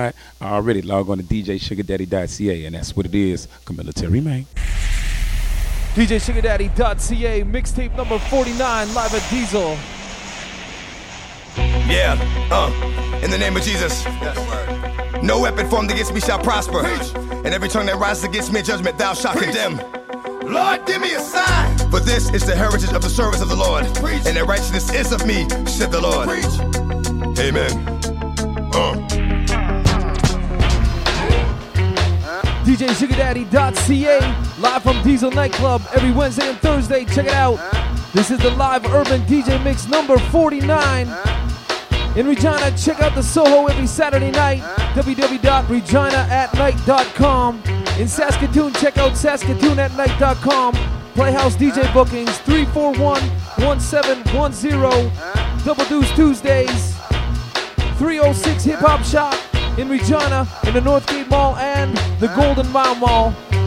I already log on to djsugardaddy.ca, and that's what it is. Chamillitary May. djsugardaddy.ca, mixtape number 49, live at Diesel. Yeah, uh, in the name of Jesus. No weapon formed against me shall prosper. Preach. And every tongue that rises against me in judgment, thou shalt Preach. condemn. Lord, give me a sign. For this is the heritage of the service of the Lord. Preach. And that righteousness is of me, said the Lord. Amen. Uh. DJSugardaddy.ca, live from Diesel Nightclub every Wednesday and Thursday. Check it out. This is the live urban DJ mix number 49. In Regina, check out the Soho every Saturday night, www.reginaatnight.com. In Saskatoon, check out saskatoonatnight.com. Playhouse DJ bookings 341 1710. Double Deuce Tuesdays. 306 Hip Hop Shop in Regina, in the Northgate Mall and the Golden Mile Mall.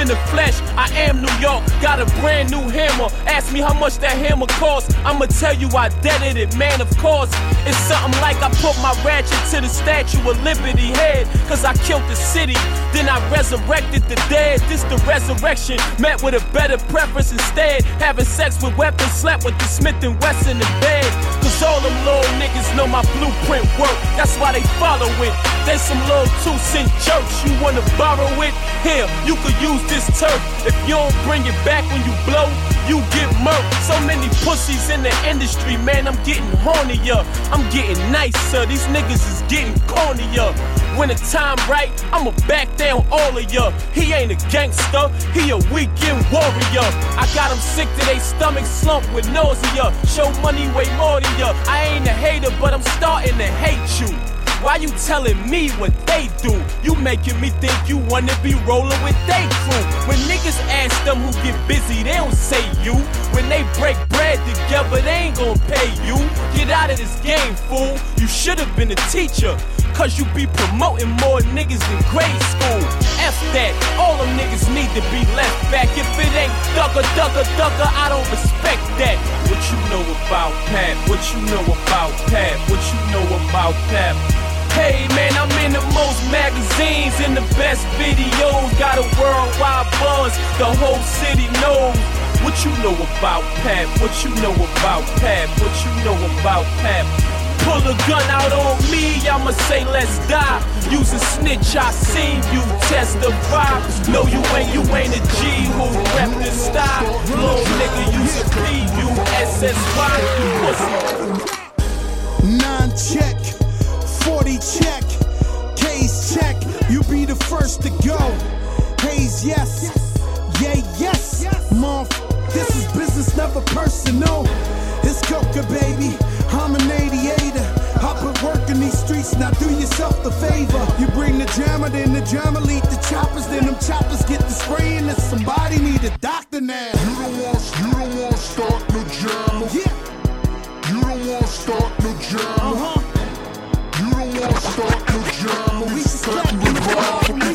In the flesh. I am New York, got a brand new hammer. Ask me how much that hammer cost. I'ma tell you I deaded it, man, of course. It's something like I put my ratchet to the Statue of Liberty head. Cause I killed the city, then I resurrected the dead. This the resurrection, met with a better preference instead. Having sex with weapons, slept with the Smith and Wesson in the bed. Cause all them little niggas know my blueprint work. That's why they follow it. They some little two cent church. You wanna borrow it? Here, you could use this turf. If you don't bring it back when you blow, you get murked. So many pussies in the industry, man. I'm getting hornier. I'm getting nicer. These niggas is getting cornier. When the time right, I'ma back down all of ya. He ain't a gangster, he a weekend warrior. I got him sick to they stomach slump with nausea. Show money way more than ya. I ain't a hater, but I'm starting to hate you. Why you telling me what they do? You making me think you wanna be rolling with they crew. When niggas ask them who get busy, they don't say you. When they break bread together, they ain't gonna pay you. Get out of this game, fool. You should've been a teacher. Cause you be promoting more niggas in grade school. F that, all them niggas need to be left back. If it ain't ducker, ducker, ducker, I don't respect that. What you know about Pat? What you know about Pat? What you know about Pat? Hey man, I'm in the most magazines in the best videos. Got a worldwide buzz, the whole city knows. What you know about Pat? What you know about Pat? What you know about Pat? Pull a gun out on me, I'ma say let's die. Use a snitch, I seen you testify. No, you ain't, you ain't a G who rep the style. Little nigga, use you you pussy. Nine check, 40 check, K's check. You be the first to go. Hayes, yes. Yeah, yes. Month. This is business, never personal. It's Coca, baby. I'm an aviator. I put work in these streets, now do yourself the favor. You bring the jammer, then the jammer lead the choppers, then them choppers get the spraying, and somebody need a doctor now. You don't want, you don't want to start no drama. Yeah, You don't want to start no drama. uh huh. To start no drama. We starting revival. We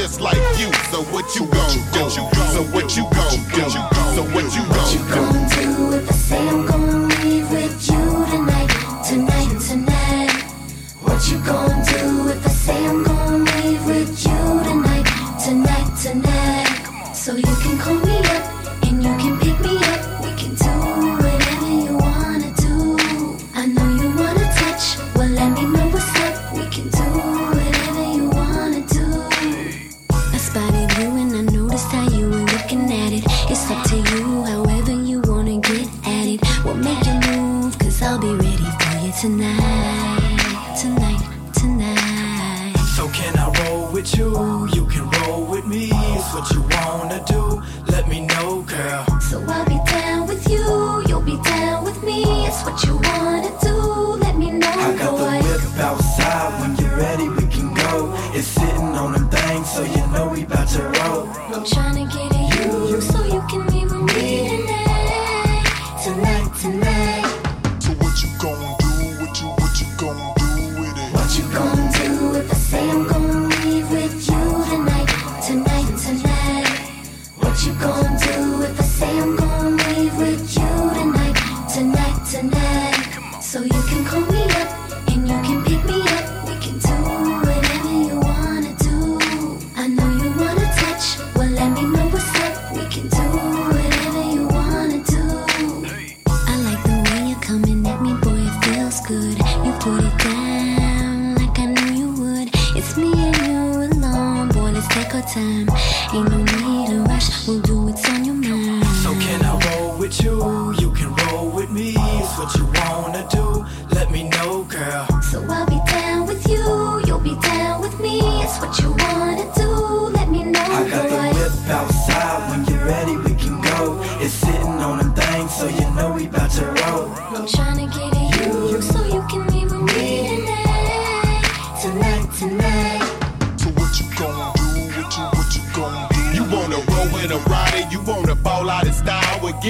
just like you. So what you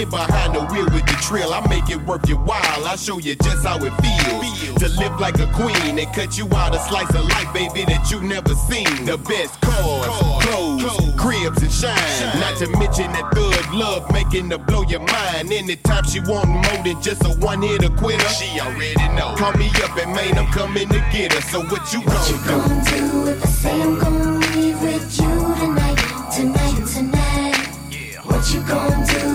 Get behind the wheel with the trail. I make it worth your while. I show you just how it feels to live like a queen and cut you out a slice of life, baby, that you never seen. The best cars, clothes, cribs, and shine. Not to mention that good love making to blow your mind. Anytime she want more than just a one hit quitter, she already know. Call me up and man, I'm coming to get her. So what you gonna, you gonna do? do if I say I'm gonna leave with you tonight, tonight, tonight? Yeah. What you gonna do?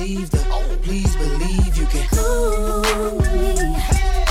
deceived. Please believe you can. Ooh.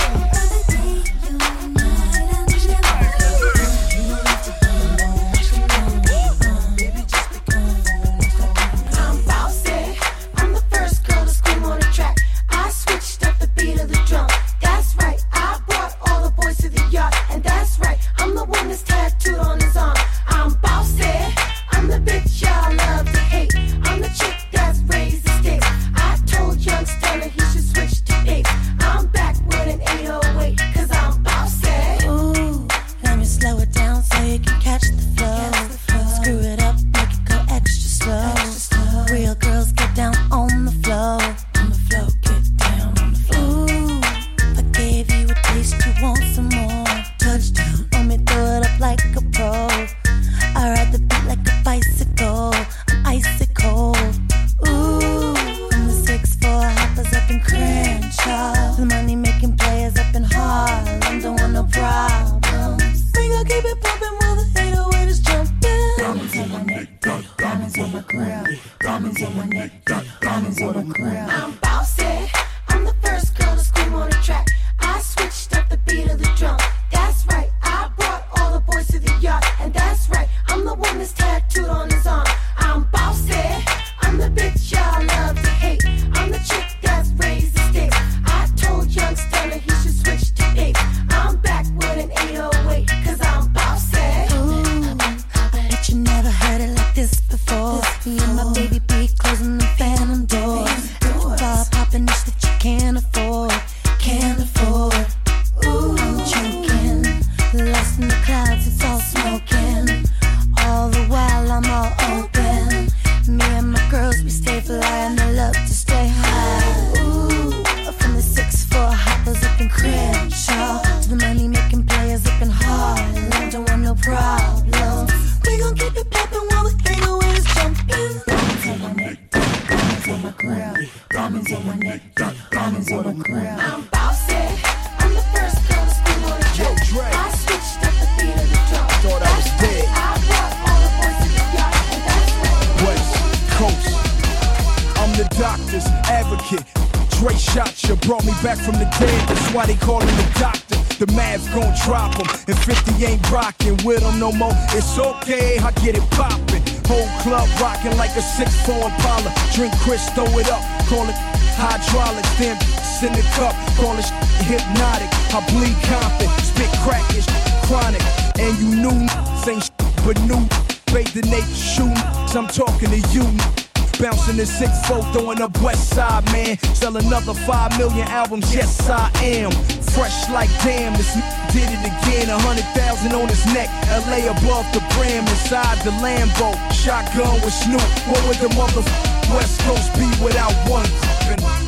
Doctor's advocate. Dre shot you, brought me back from the dead. That's why they call him the doctor. The Mavs gon' drop him, and 50 ain't rockin' with him no more. It's okay, I get it poppin'. Whole club rockin' like a 6-4 Impala. Drink Chris, throw it up, call it hydraulics. Then in the cup, call it hypnotic. I bleed confident, spit crackish, chronic. And you knew ain't but new. Bathe the nature, shoot. I'm talking to you. Bouncing the six four, throwing up West Side, man. Sell another five million albums, yes I am. Fresh like damn, this did it again. A hundred thousand on his neck, LA above the brim, inside the Lambo. Shotgun with Snoop, what would the mother West Coast be without one?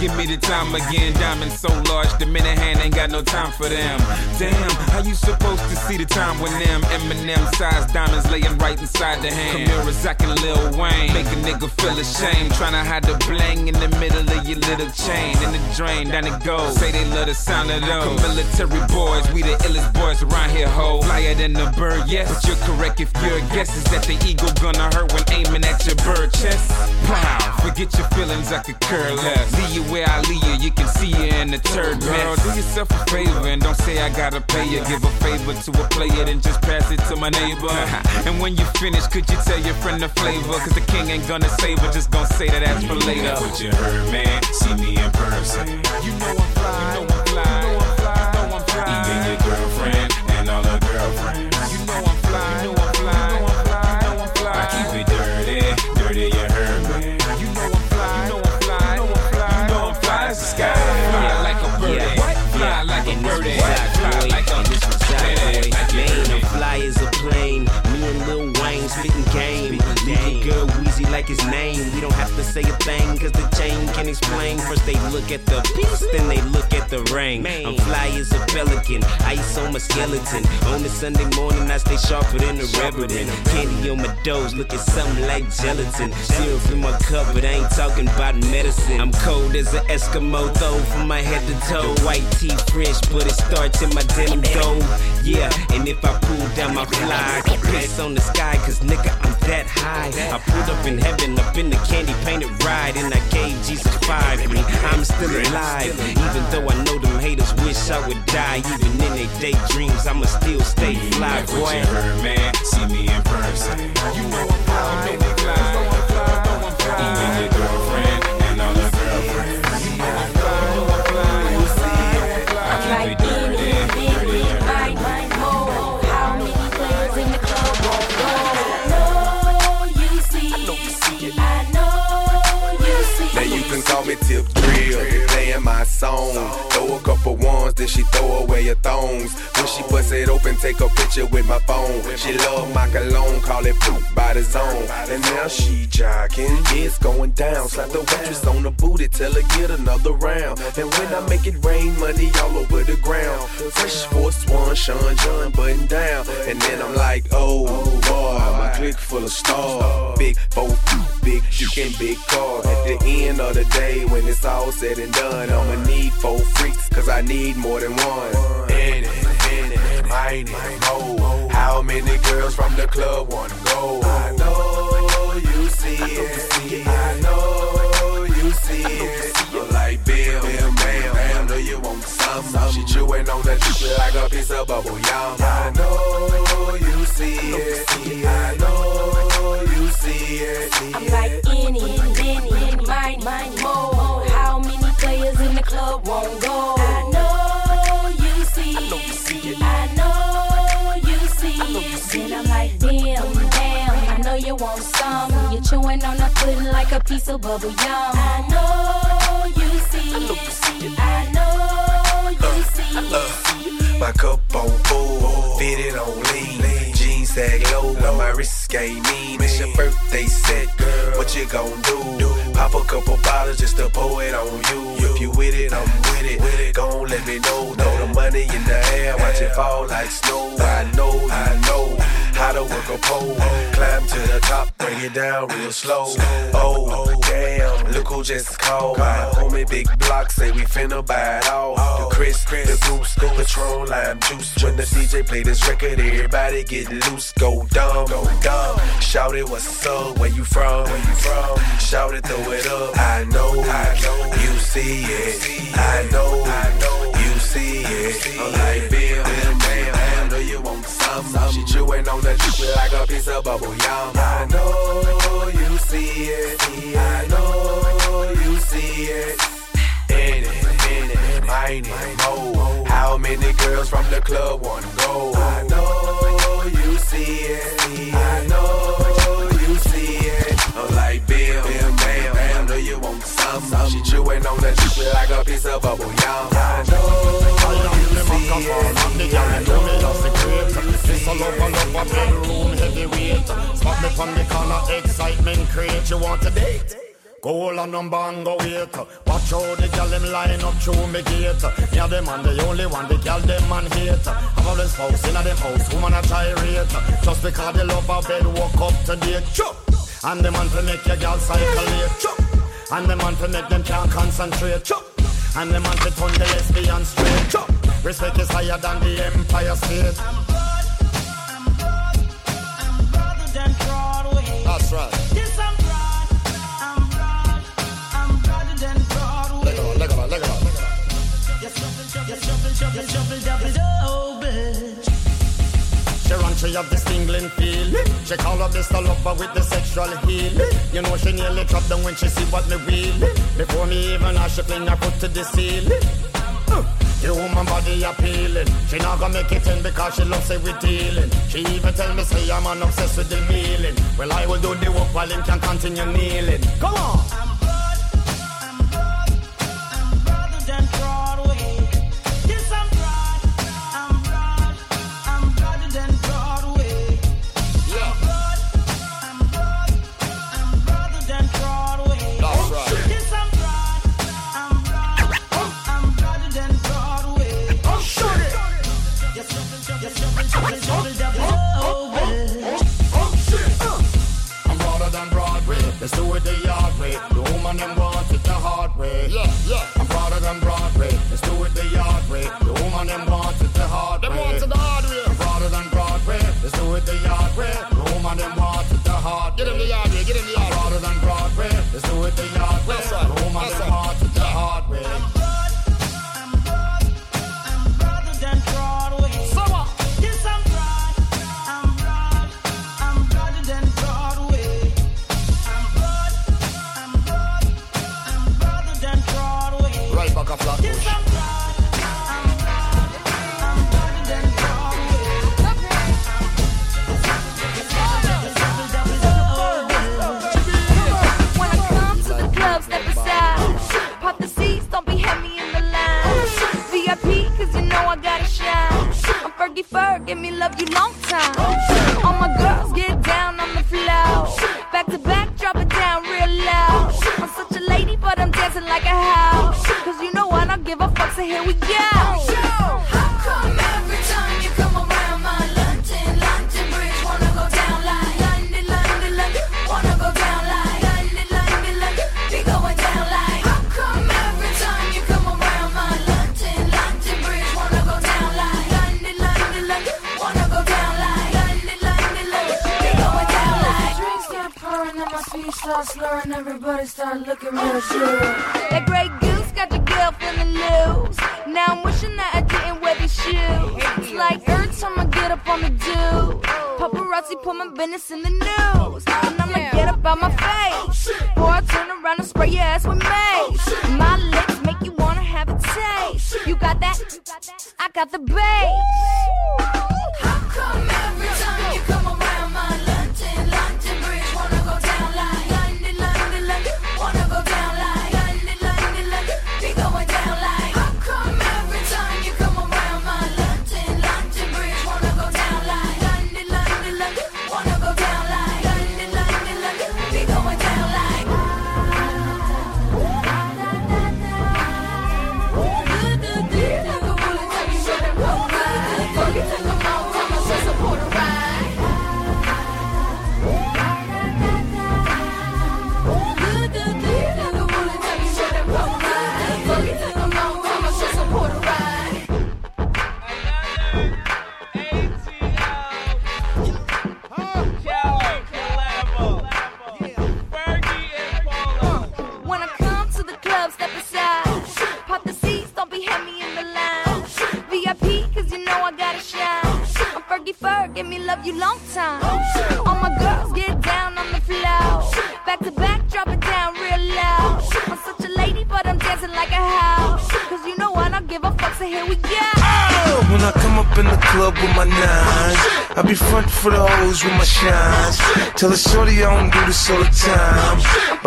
Give me the time again. Diamonds so large, the minute hand ain't got no time for them. Damn, how you supposed to see the time when them Eminem size diamonds laying right inside the hand? Zack and Lil Wayne make a nigga feel ashamed. Tryna hide the bling in the middle of your little chain. In the drain, down it goes. Say they love the sound of those. Military boys, we the illest boys around here, ho. Flyer than the bird, yes. But you're correct if your guess is that the eagle gonna hurt when aiming at your bird chest. Pow, forget your feelings, I could care less. Leave you where I leave you, you can see you in the third Girl, do yourself a favor and don't say I gotta pay you. Give a favor to a player, then just pass it to my neighbor. and when you finish, could you tell your friend the flavor? Cause the king ain't gonna save her, just gonna say that that's for later. What you heard, man. See me in person. You know I'm fly. You know I'm fly. You know I'm Fly like a birdie. Man, I'm fly as a plane. Me and Lil Wayne spitting game. Girl like his name. We don't have to say a thing, cause the chain can explain. First they look at the piece, then they look at the ring. I'm fly as a pelican, ice on my skeleton. On a Sunday morning, I stay sharper than a reverend. Candy on my toes, looking something like gelatin. Syrup in my cup, but I ain't talking about medicine. I'm cold as an Eskimo, though, from my head to toe. The white tee fresh, but it starts in my denim dough. Yeah, and if I pull down my fly, I can piss on the sky, cause nigga, I'm that high. I pulled up in heaven, up in the candy painted ride, and I gave Jesus five. Me, I'm still alive, even though I know them haters wish I would die. Even in their daydreams, I'ma still stay fly, Like boy. what you heard, man. See me in person. You know I'm fly, know I'm fly, know I'm fly, know I'm fly. Even your girlfriend call me Tip Drill, playing my song. Throw a couple ones, then she throw away her thongs. When she bust it open, take a picture with my phone. She love my cologne, call it poop by the zone. And now she jogging, it's going down. Slap the waitress on the booty, tell her get another round. And when I make it rain, money all over the ground. Fresh Force One, Sean John button down. And then I'm like, oh boy, my clique full of stars. Big four, big and big cars. At the end of the day, when it's all said and done, I'ma need four freaks, cause I need more than one. In it, in it, mine it, mo. How many girls from the club wanna go? I know you see it. I know you see it. Like Bill, Bam, Bam. I know you want some. She chewing on the chick like a piece of bubble yum. I know you see it. I know you see it. I'm like any, any, mine, mine, in the club won't go? I know you see it. I know you see it. Then I'm like, damn, damn. I know you want some. You're chewing on the pudding like a piece of bubble yum. I know you see it. I know you see it. My cup on full, fitted on lean. Jeans sag low, but my wrist ain't mean. It's your birthday set, girl. What you gon' do? Pop a couple bottles just to pour it on you. If you with it, I'm with it. With it. Gon' let me know. Throw the money in the air, watch it fall like snow. I work a pole. Climb to the top, bring it down real slow. Oh, damn, look who just called. My homie Big Block say we finna buy it all. The Chris, the Goose, Patron, lime juice. When the DJ play this record, everybody get loose, go dumb, go dumb. Shout it, what's up? Where you from? Where you from? Shout it, throw it up. I know, I know, you see it. I know, I know, you see it. I'm like some. She chewing on the chick like a piece of bubble yum. I know you see it. I know you see it. In it, in it, mine it, mo. How many girls from the club wanna go? I know you see it. I know you see it. I'm like Bill, Bill, bam, bam. Know you want some. She chewing on the chick like a piece of bubble yum. I know you see it. This all over, love, bedroom, heavyweight. Spot me from the corner, excitement create. You want a date? Go all on number and go wait. Watch how the gal them line up through me gate. Me a them man, the only one the gal them man hate. Have all them spouse in a them house, woman a gyrate. Just because they love a bed, walk up to date. Chop. And the man to make your gal cycle Chop. And the man to make them can't concentrate. Chop. And the man to turn the lesbian straight. Chop. Respect is higher than the Empire State. That's right. Leg on, leg on, leg on. Yes, shuffle, yes shuffle, shuffle, shuffle, double, double. She run, she have this tingling feeling. She call up this lover with the sexual healing. You know she nearly drop down when she see what me wheeling. Before me even ask, she fling her foot to the ceiling. The woman body appealing. She not gonna make it in because she loves say we dealing. She even tell me say I'm an obsessed with the kneeling. Well I will do the work while him can continue kneeling. Come on.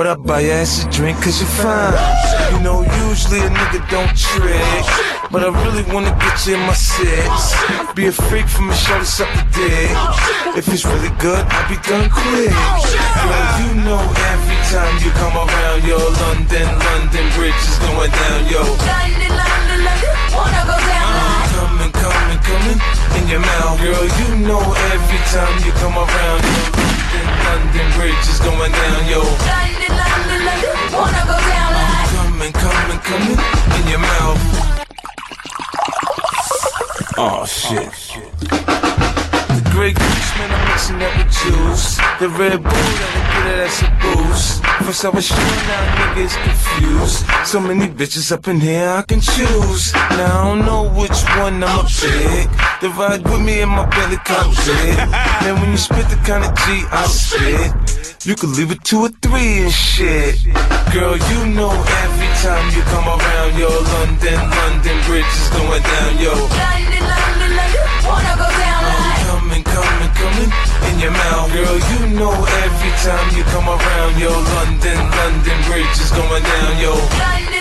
What up, I ass a drink, cause you're fine. You know, usually a nigga don't trick. But I really wanna get you in my six. Be a freak from a show to suck dick. If it's really good, I'll be done quick. Girl, you know every time you come around, yo, London, London Bridge is going down, yo. London, London, London, wanna go down. Uh, coming, coming, coming in your mouth, girl. You know every time you come around, yo, London, London Bridge is going down, yo. Wanna go down like coming, coming, coming in your mouth. Oh shit. Oh, shit. The Grey Goose, man, I'm mixing up with juice. The Red Bull, that I get it as a boost. First I was sure, now niggas confused. So many bitches up in here, I can choose. Now I don't know which one I'ma pick. Oh, the ride with me in my belly comes oh, shit. And when you spit the kind of G I oh, spit, you can leave it two or three and shit. Girl, you know every time you come around, yo, London, London Bridge is going down, yo. London, London, London, wanna go down like. I'm coming, coming, coming in your mouth, girl. You know every time you come around, yo, London, London Bridge is going down, yo. London,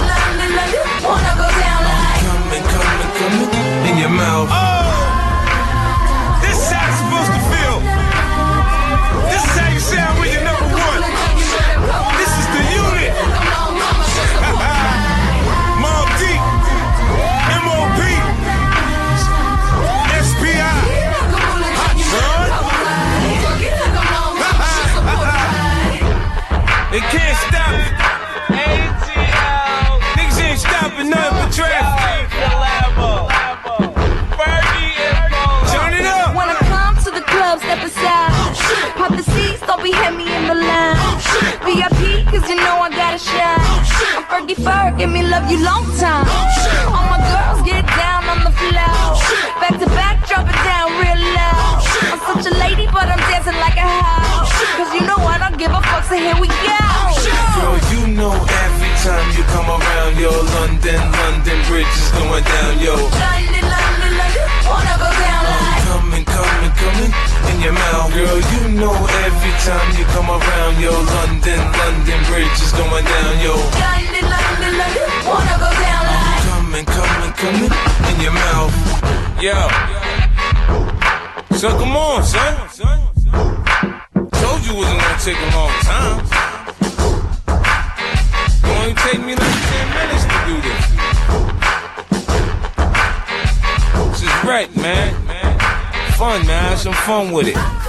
some fun with it.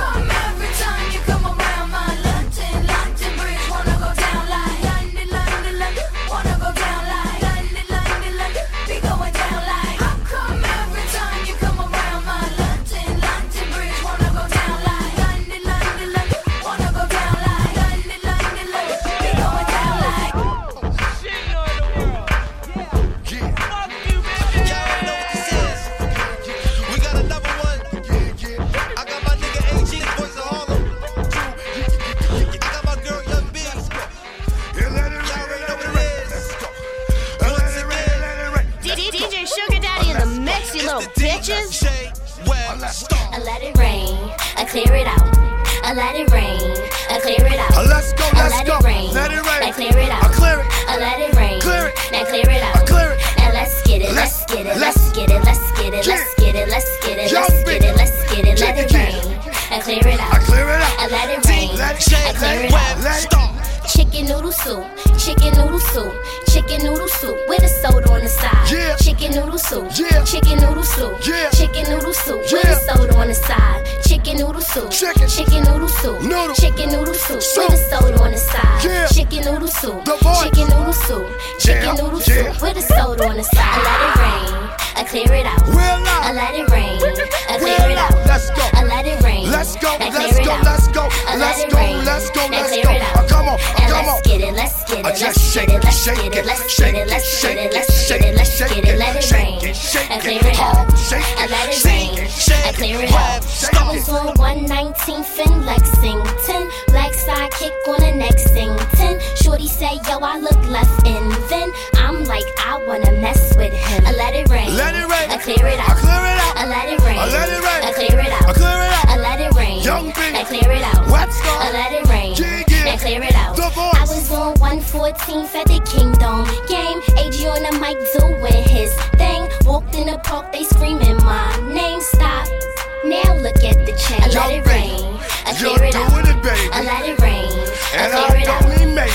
Soup, Yeah. chicken noodle soup with a soda on the side. Chicken noodle soup, Chicken. chicken noodle soup, Noodle. chicken noodle soup Soup. with a soda on the side. Yeah. Chicken noodle soup, The voice. chicken noodle soup, chicken Yeah. noodle Yeah. soup with a soda on the side. I let it rain, I clear it out. Real loud. I let it rain, I clear Real it loud. out. Let's go. I let it rain. Let's go, let's go, let's go, let's go, let's go, let's go. Uh, come on, come let's on. get it, let's get Uh, it, just let's get it, let's get it, let's get it, let's get it, let's get it, let's get it, clear it out. I let it rain. I clear it, out. I was on 119th in Lexington, black sidekick on the next thing. Ten. Shorty say, yo, I look left in. Then I'm like, I wanna mess with him. I let it rain. Let it rain. I clear it out. I clear it out. I let it rain. I let it rain. I clear it out. I clear it out. I let it rain. Young Big. I clear it out. Webstar. I let it rain. Yeah, yeah. I clear it out. The voice. I was on 114th at the Kingdom game. AG on the mic doing his thing. Walked in the park, they screaming my name. Stop. Now look at the chain. I let it rain. I You're clear it out. doing it, baby. I let it rain. And I I clear it don't out.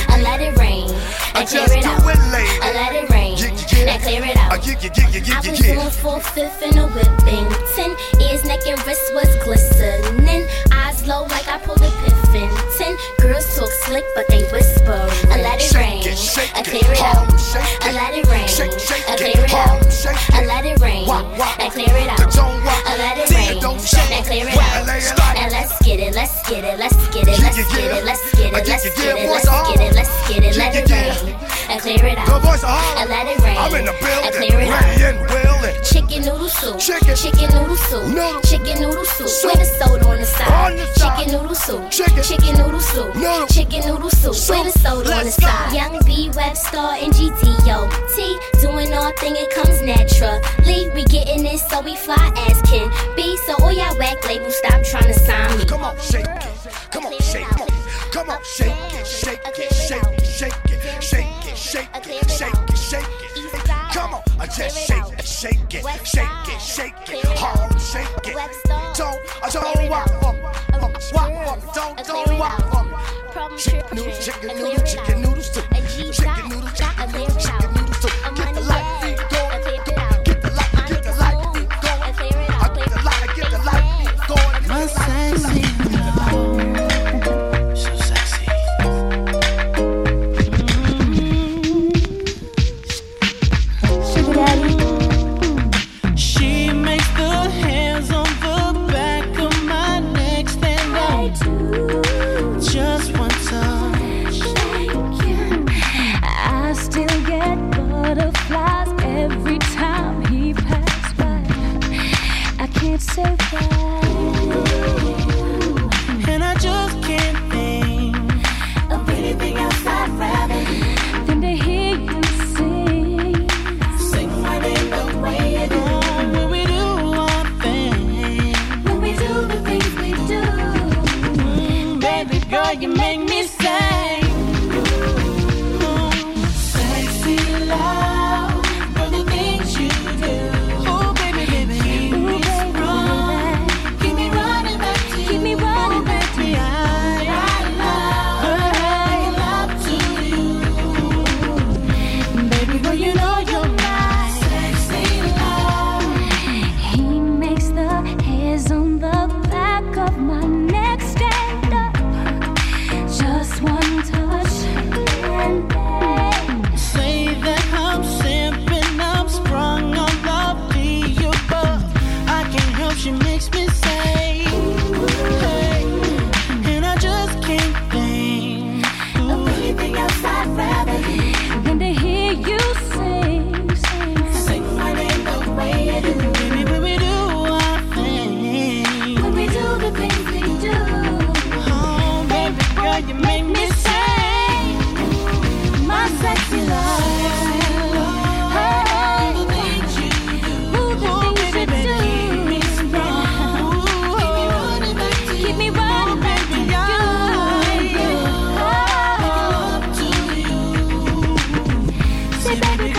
I let it rain. I I clear just it do out. it, lady. I let it rain. Yeah, yeah, yeah. I clear it out. Uh, yeah, yeah, yeah, yeah, I yeah, was yeah. on four fifth in a get it, let's get it, let's get it, let's get it, let's get it, let's get it, let's get it, let's it, Yeah, let it rain. I clear it out. The voice of. I let it rain. I'm in the building, clear it out. willing. Chicken noodle soup. Chicken. Chicken noodle soup. Noodle. Chicken noodle soup. Soup. With a soda on the side. On the side. Chicken noodle soup. Chicken. Chicken noodle soup. Noodle. Chicken noodle soup. Soup. With a soda on the go. side. Young B Webstar and GTO. T doing our thing, it comes naturally. We getting it, so we fly as. So whack labels, stop trying to sign me. Come on, shake it. Come on, shake it. Come on, shake it, shake it, shake it, shake it, shake it, shake it, shake it, shake it. Come on, I just shake it, shake it, shake it, shake it, hard, shake it. Don't, I don't walk walk don't, don't walk me. Chicken noodle, chicken noodle, chicken noodle soup, chicken noodle,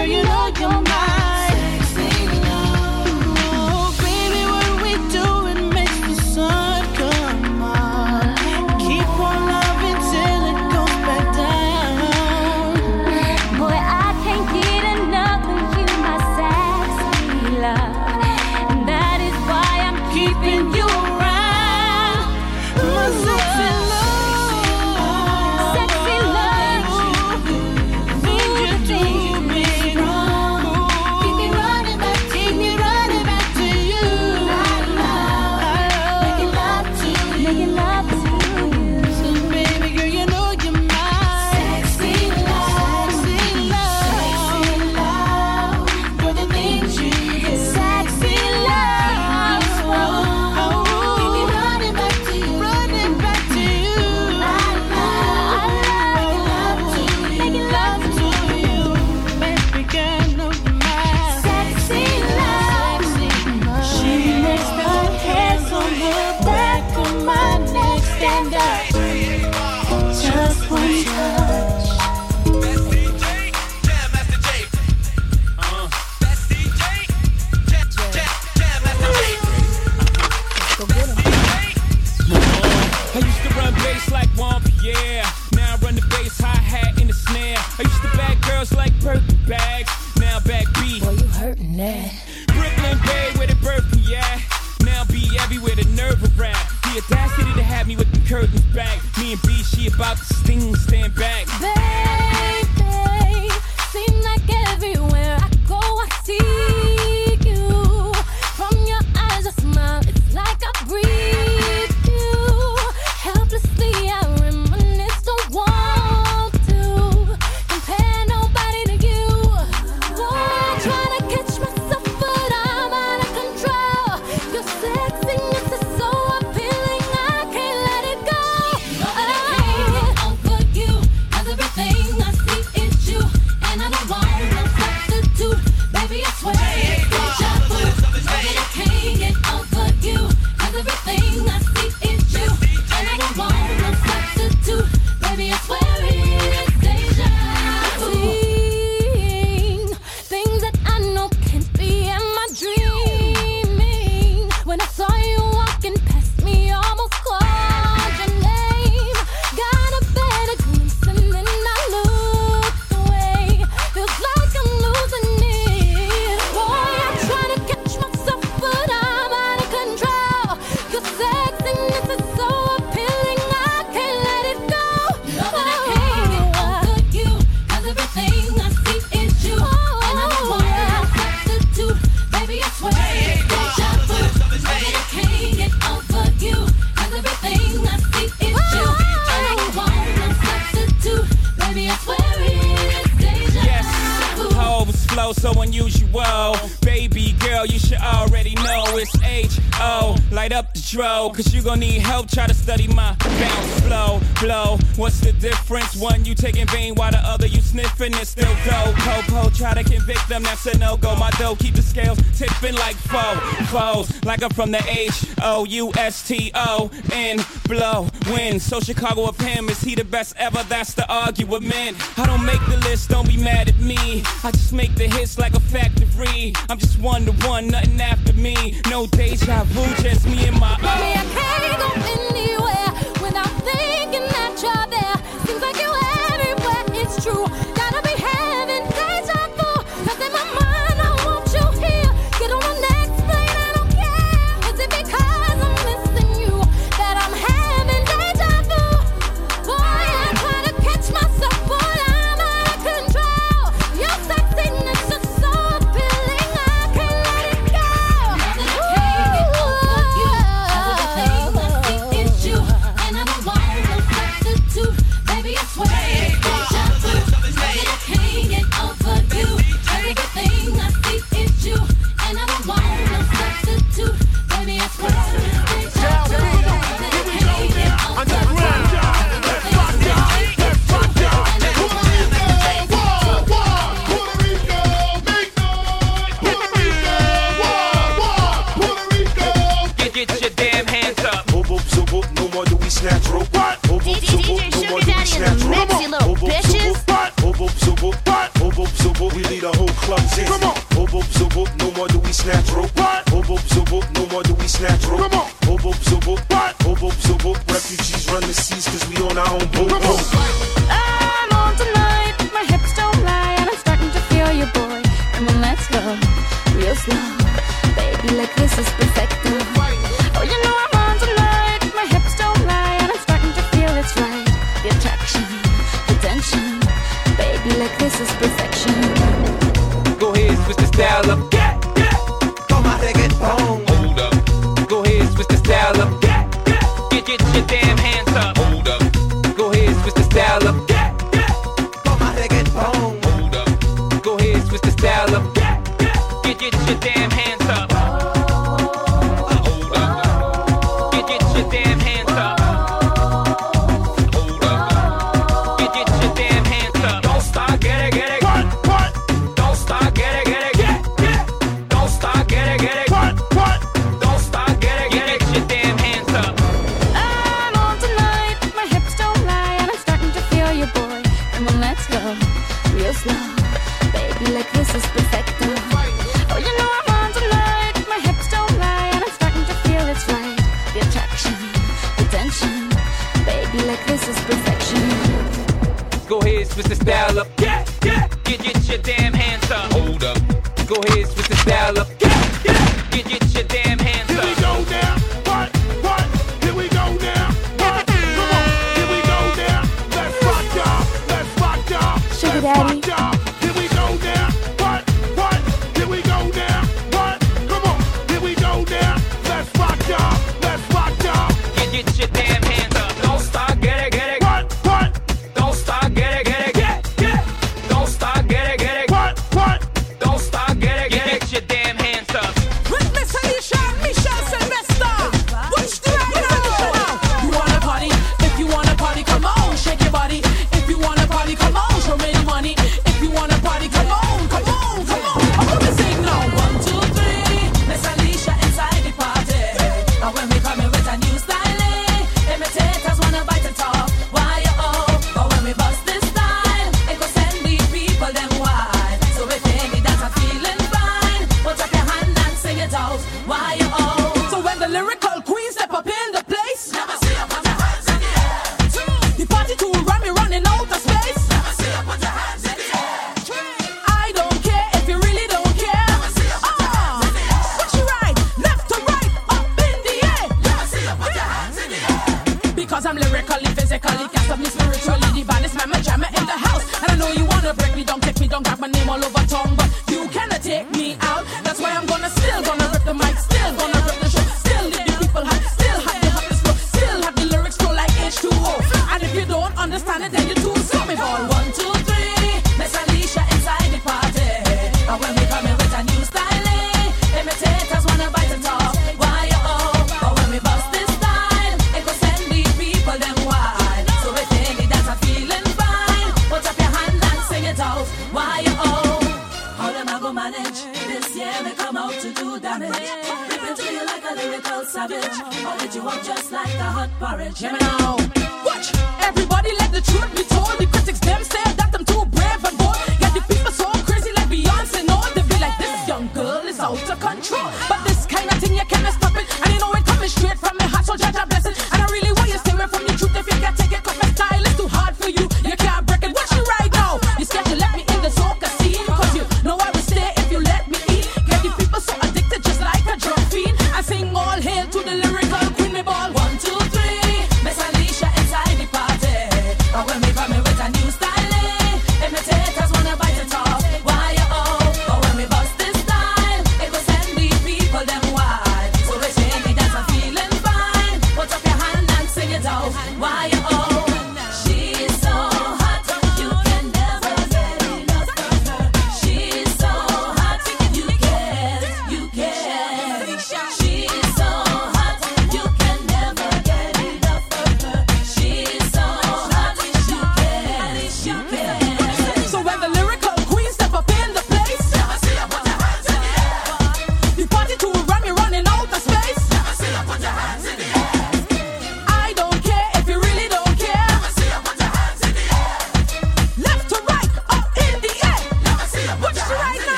Girl, you know you're mine. Up from the H O U S T O N blow win. So Chicago of him is he the best ever? That's the argument. I don't make the list, don't be mad at me. I just make the hits like a factory. I'm just one to one, nothing after me. No deja vu, just me and my. Mommy, I can't go anywhere without thinking that you're there. Seems like you everywhere. It's true. clumsy. Come on. Boop boop zoop boop, no more do we snatch rope. What? Boop boop boop, no more do we snatch rope.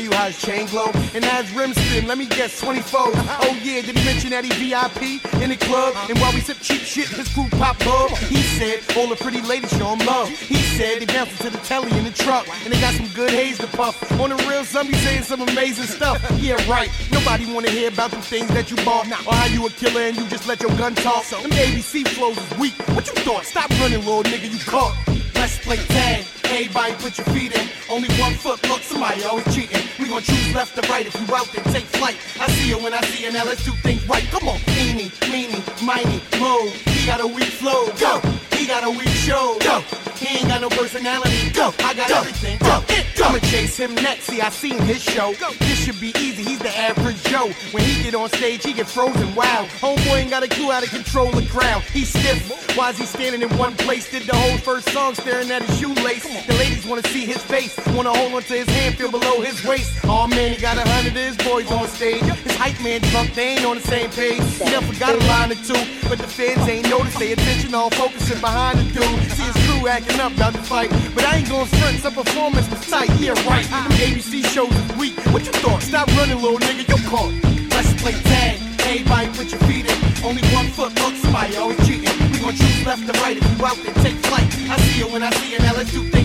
tell you how his chain glow and as rim spin. Let me guess, 24. Oh yeah, did he mention that he VIP in the club? And while we sip cheap shit, his crew pop up. He said all the pretty ladies show him love. He said they bouncing to the telly in the truck and they got some good haze to puff. On the real, some be saying some amazing stuff. Yeah, right. Nobody wanna hear about the things that you bought or how you a killer and you just let your gun talk. Them ABC flows is weak. What you thought? Stop running, little nigga. You caught. Let's play tag. Everybody put your feet in. Only one foot look, somebody always cheating gonna choose left or right if you out there take flight. I see you when I see you now. Let's do things right. Come on, eeny, meeny, miney, mo. He got a weak flow. Go. He got a weak show. Go. Ain't got no personality. Go, I got go, everything. Go, go. I'ma chase him next. See, I seen his show. Go. This should be easy. He's the average Joe. When he get on stage, he get frozen. Wow. Homeboy ain't got a clue how to control the crowd. He's stiff. Why is he standing in one place? Did the whole first song staring at his shoelace. The ladies wanna see his face. Wanna hold onto his hand, feel below his waist. Oh man, he got a hundred of his boys on stage. His hype man drunk, they ain't on the same page. He never forgot a line or two, but the fans ain't noticed. They attention all focusing behind the dude. See his crew acting man up about to fight. But I ain't going front, some performance was tight. Yeah, right. Them ABC shows is weak. What you thought? Stop running, little nigga, you caught. Let's play tag. Everybody put your feet in. Only one foot, looks somebody always cheating. We gon' choose left to right if you out there, take flight. I see you when I see you, now let's do things.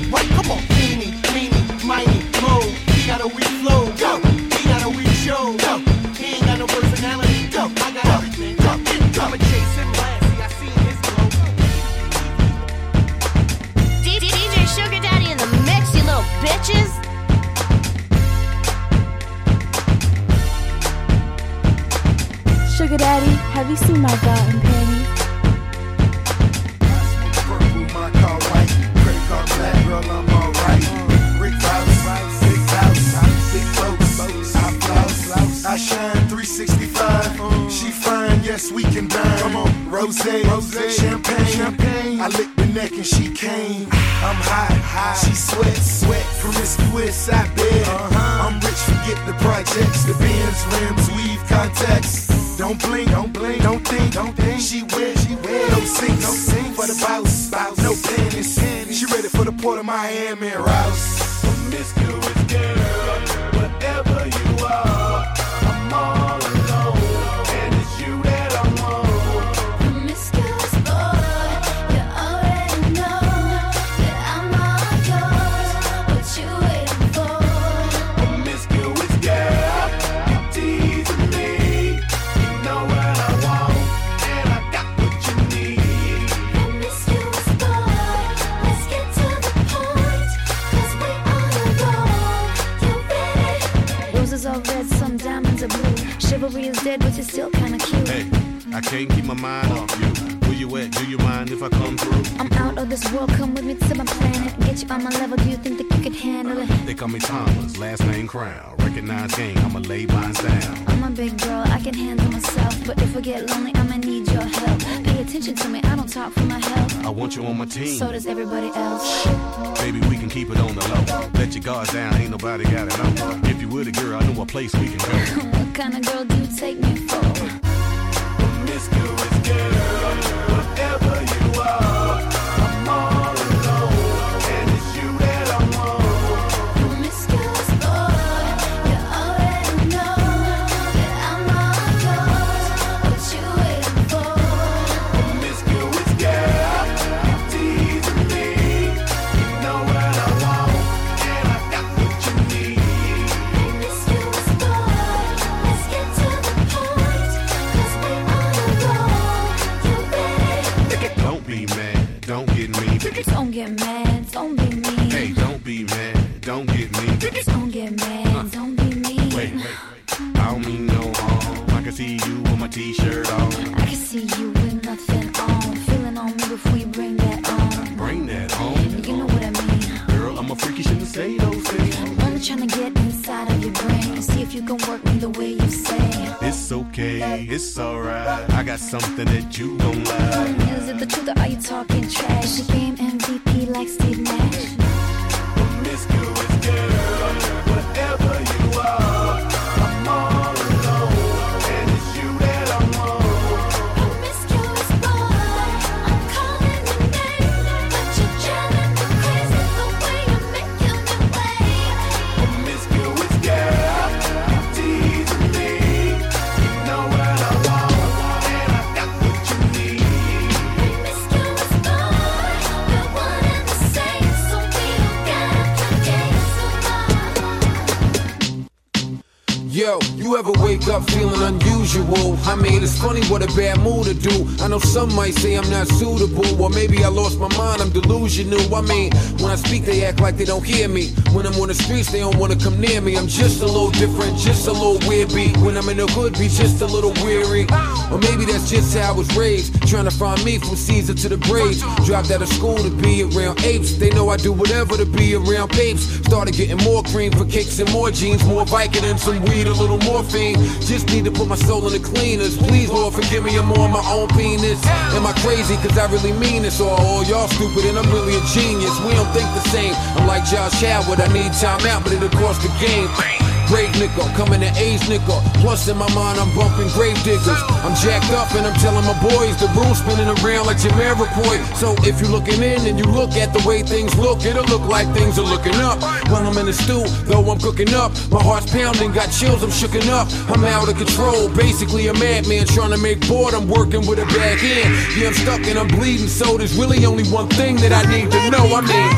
know some might say I'm not suitable, or maybe I lost my mind, I'm delusional. I mean, when I speak, they act like they don't hear me. When I'm on the streets, they don't wanna come near me. I'm just a little different, just a little weird beat. When I'm in the hood, be just a little weary. Or maybe that's just how I was raised. Trying to find me from Caesar to the Braves. Dropped out of school to be around apes. They know I do whatever to be around papes. Started getting more cream for kicks and more jeans. More Viking and some weed, a little morphine. Just need to put my soul in the cleaners. Please, Lord, forgive me, I'm on my own penis. Am I crazy? Cause I really mean this. Or all y'all stupid and I'm really a genius. We don't think the same. I'm like Josh Howard, I need time out, but it'll cost the game great nigga, coming to age nigga. Plus in my mind, I'm bumping grave diggers. I'm jacked up and I'm telling my boys the room spinning around like Jamiroquai. So if you're looking in and you look at the way things look, it'll look like things are looking up. While I'm in the stew, though I'm cooking up, my heart's pounding, got chills, I'm shaking up. I'm out of control, basically a madman trying to make boredom working with a back end. Yeah, I'm stuck and I'm bleeding, so there's really only one thing that I need to know. I mean,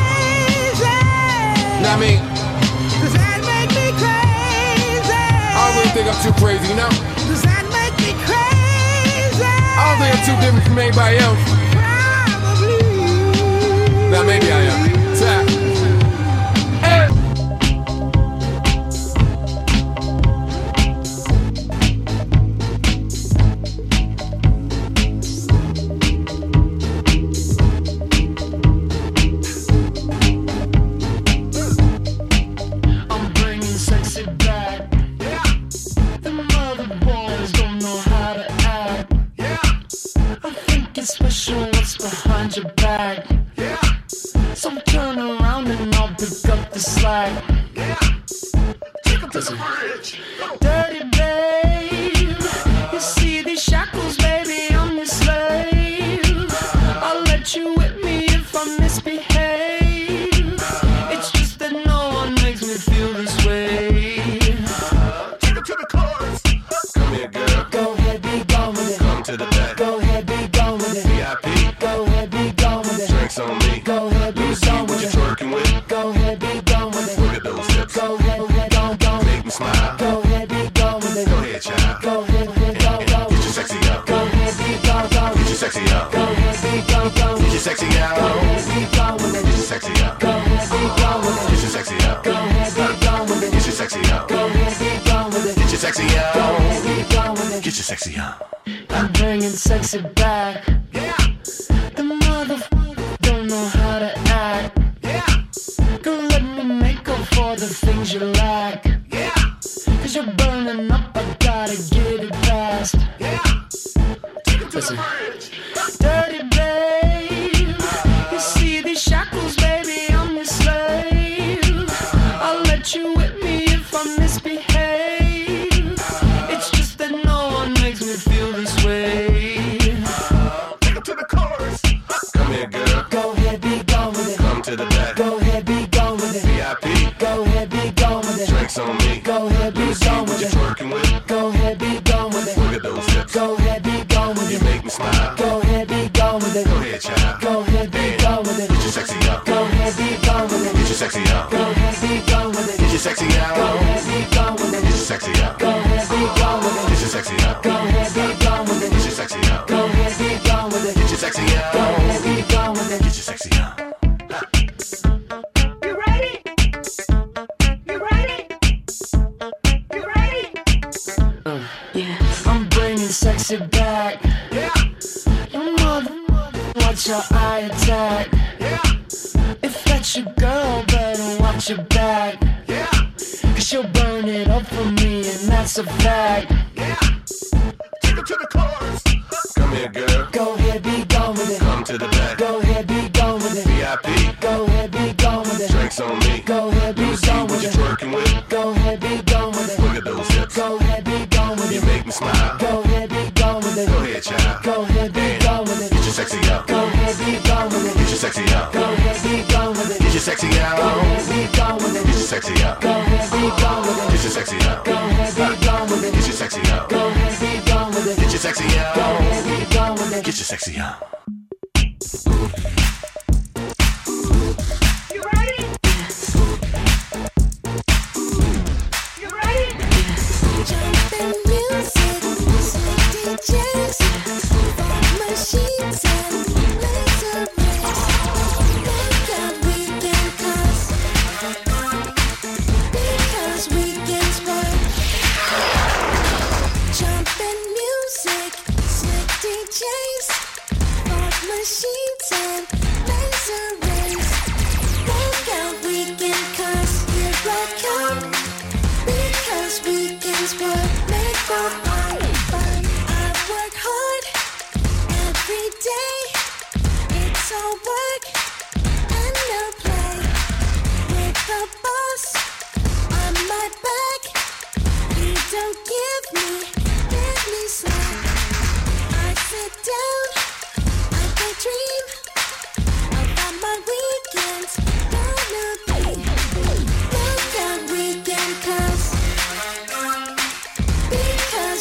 I mean. you think I'm too crazy, you? Does that make me crazy? I don't think I'm too different from anybody else. Probably. Now, maybe I am.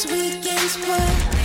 Weekends were.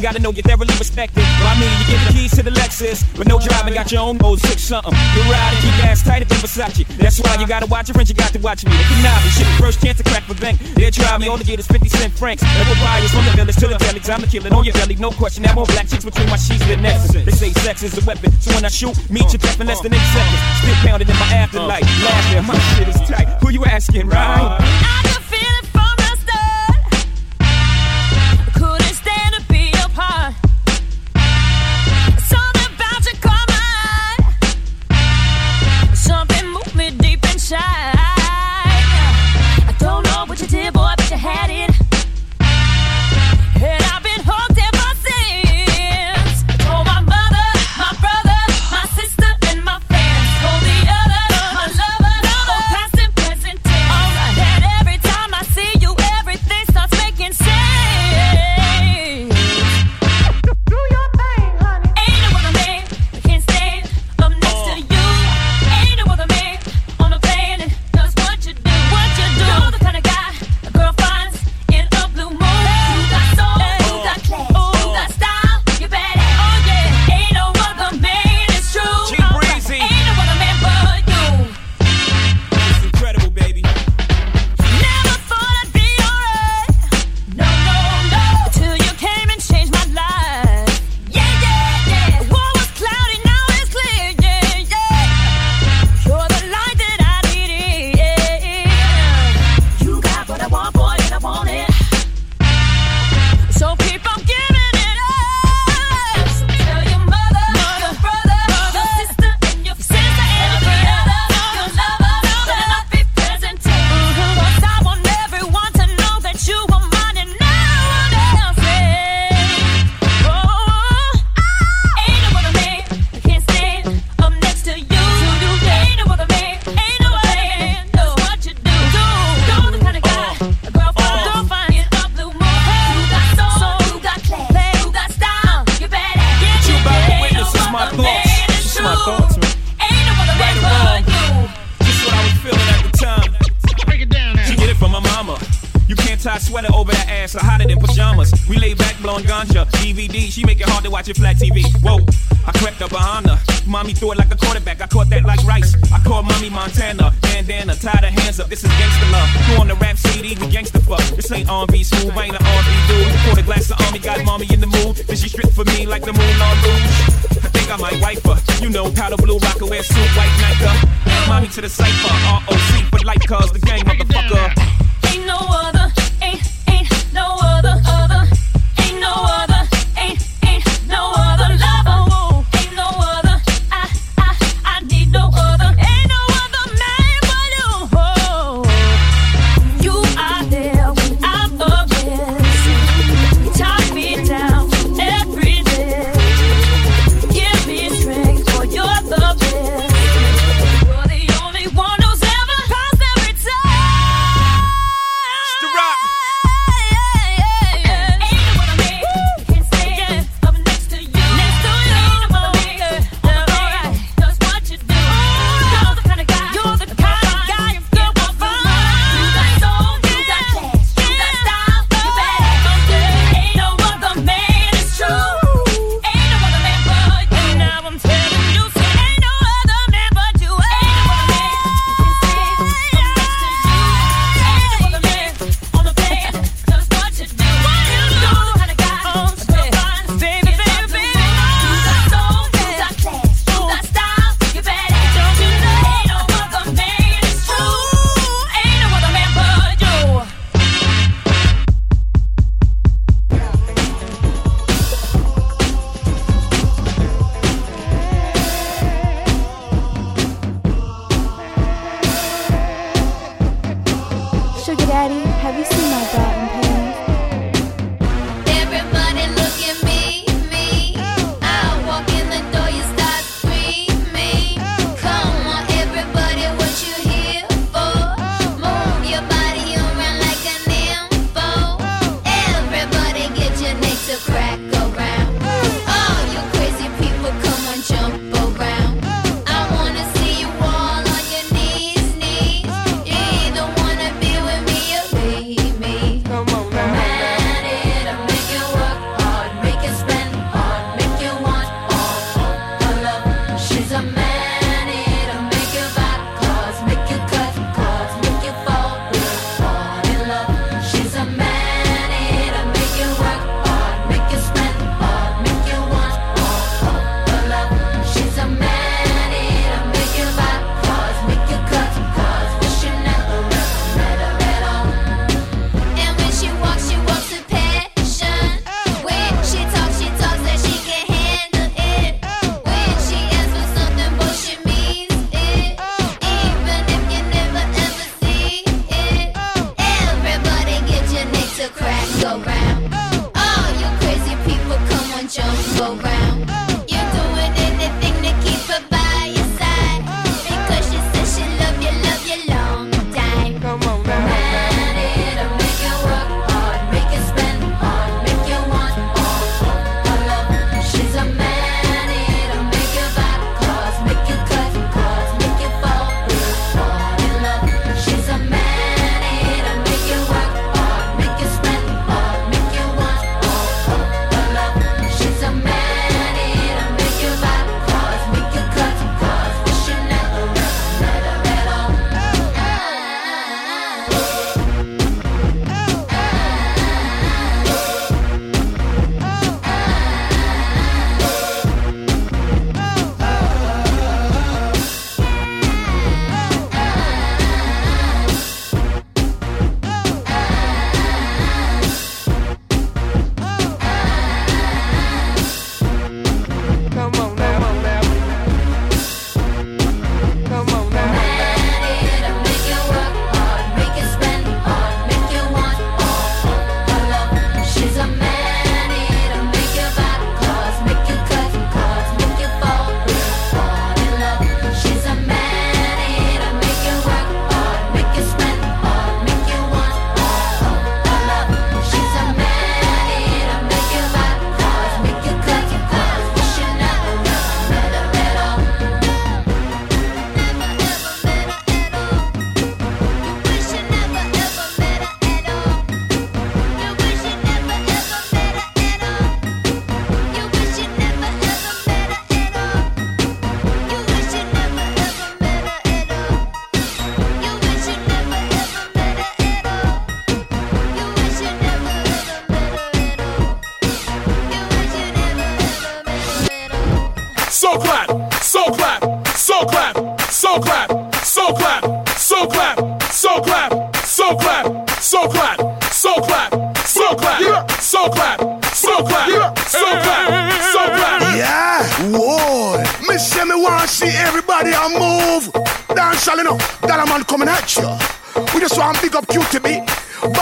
you gotta know you're thoroughly respected. Well, I mean, you get the keys to the Lexus, but no driving, got your own mode, six something. You ride and keep ass tight at the Versace. That's why you gotta watch your friends, you got to watch me. If you're not, shit, first chance to crack the bank. They'll try me, all the get is 50 cent francs. And we'll from the village to the deli, time to kill it on your belly, no question. That more black chicks between my sheets than Nexus. They say sex is a weapon, so when I shoot, meet your death in less than eight seconds. Still pounded in my afterlife. Last year, my shit is tight. Who you asking, right?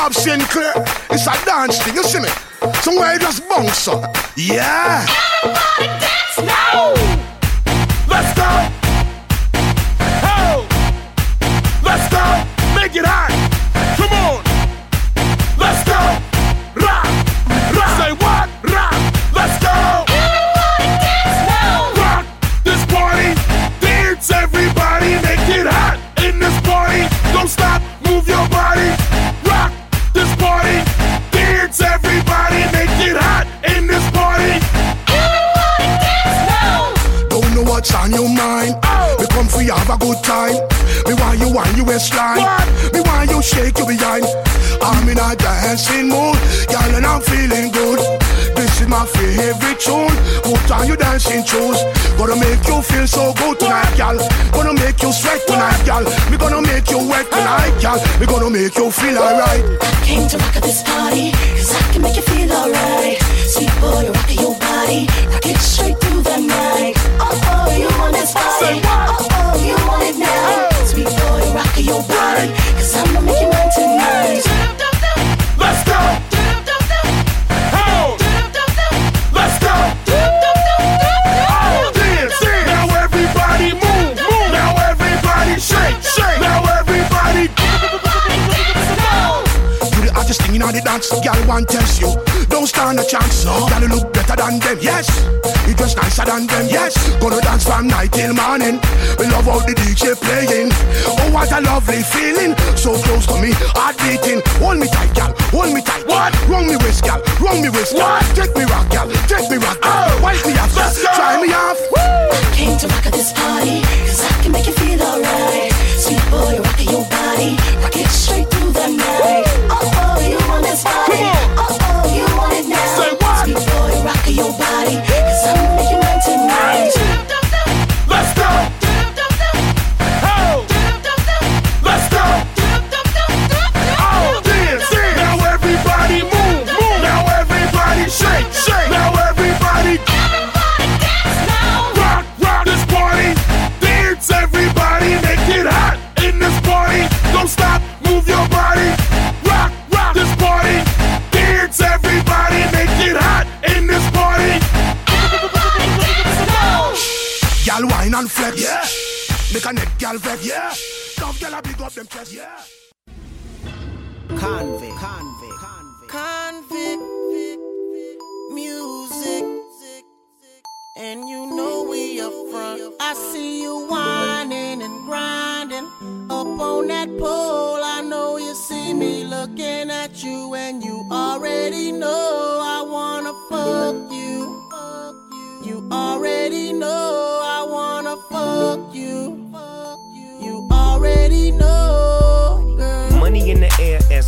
Bob Sinclar. It's a dance thing, you see me? Somewhere you just bounce up. Yeah. tune. Good you dancing. Gonna make you feel so good tonight, gal. Gonna make you sweat tonight, gal. Me gonna make you wet tonight, gal. Me gonna make you feel alright. I came to rock at this party, cause I can make you feel alright. Sweet boy, rock your body. Rock it straight through the night. Oh, oh, you want this body. Oh, oh, you want it now. Sweet boy, rock your body. Cause I'm gonna make you mine tonight. the dance, girl one test you. Don't stand a chance, no. Girl you look better than them, yes. You dress nicer than them, yes. Gonna dance from night till morning. We love how the DJ playing. Oh what a lovely feeling, so close to me, heart beating. Hold me tight, girl, hold me tight. What? Wrong me waist, girl, wrong me waist. What? Take me rock, girl, take me rock. Girl. Oh, wipe me off, girl. try me off. Woo! I came to rock at this party, cause I can make you feel alright. Sweet boy, rock your body, rock it straight through the night. Woo! Gal wine and flex. Yeah. Make a neck gal vex. Yeah. Tough gal a big up them chest. Yeah. Convict, convict, convict, music, and you know we up front. I see you whining and grinding up on that pole. I know you see me looking at you, and you already know I wanna fuck you. You already know I wanna fuck you. You already know, girl. Money in the air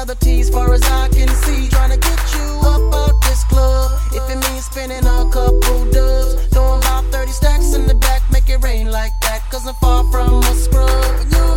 Another tease, far as I can see. Trying to get you up out this club. If it means spending a couple I'm far from a scrub. You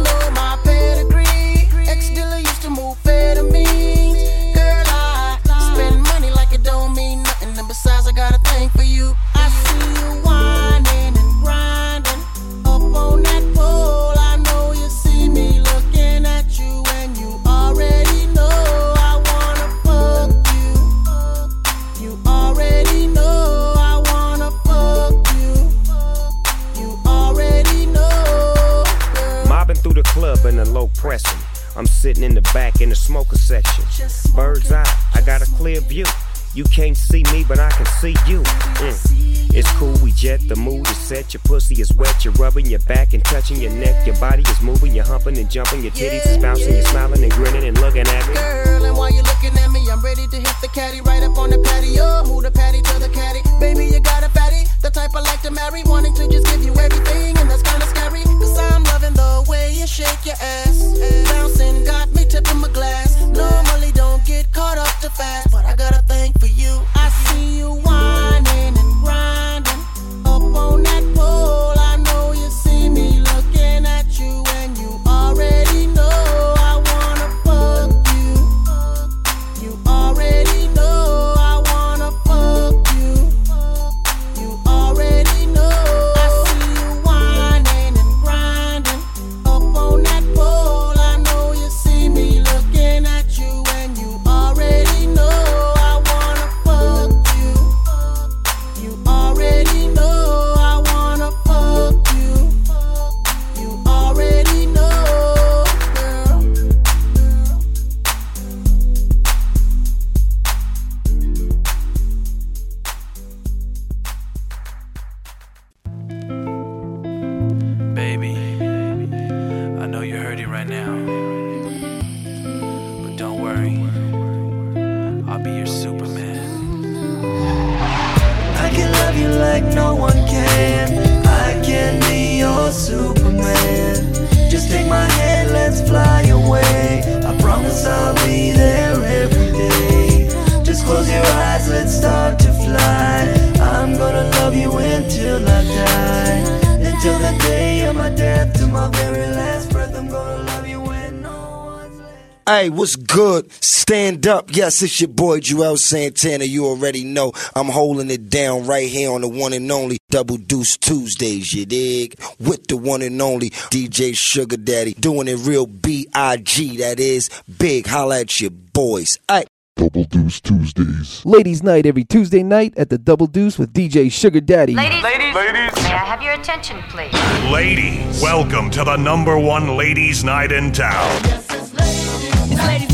you're rubbing your back and touching your neck. Your body is moving, you're humping and jumping. Your titties is bouncing, you're smiling and grinning and looking at me. Girl, and while you're looking at me, I'm ready to hit the caddy right up on the patio. Move the patty Yes, it's your boy Juelz Santana. You already know I'm holding it down right here on the one and only Double Deuce Tuesdays, you dig? With the one and only DJ Sugar Daddy. Doing it real B-I-G, that is big. Holla at your boys. Hey. Double Deuce Tuesdays. Ladies' night every Tuesday night at the Double Deuce with DJ Sugar Daddy. Ladies, ladies, ladies, may I have your attention, please? Ladies, welcome to the number one ladies' night in town. Ladies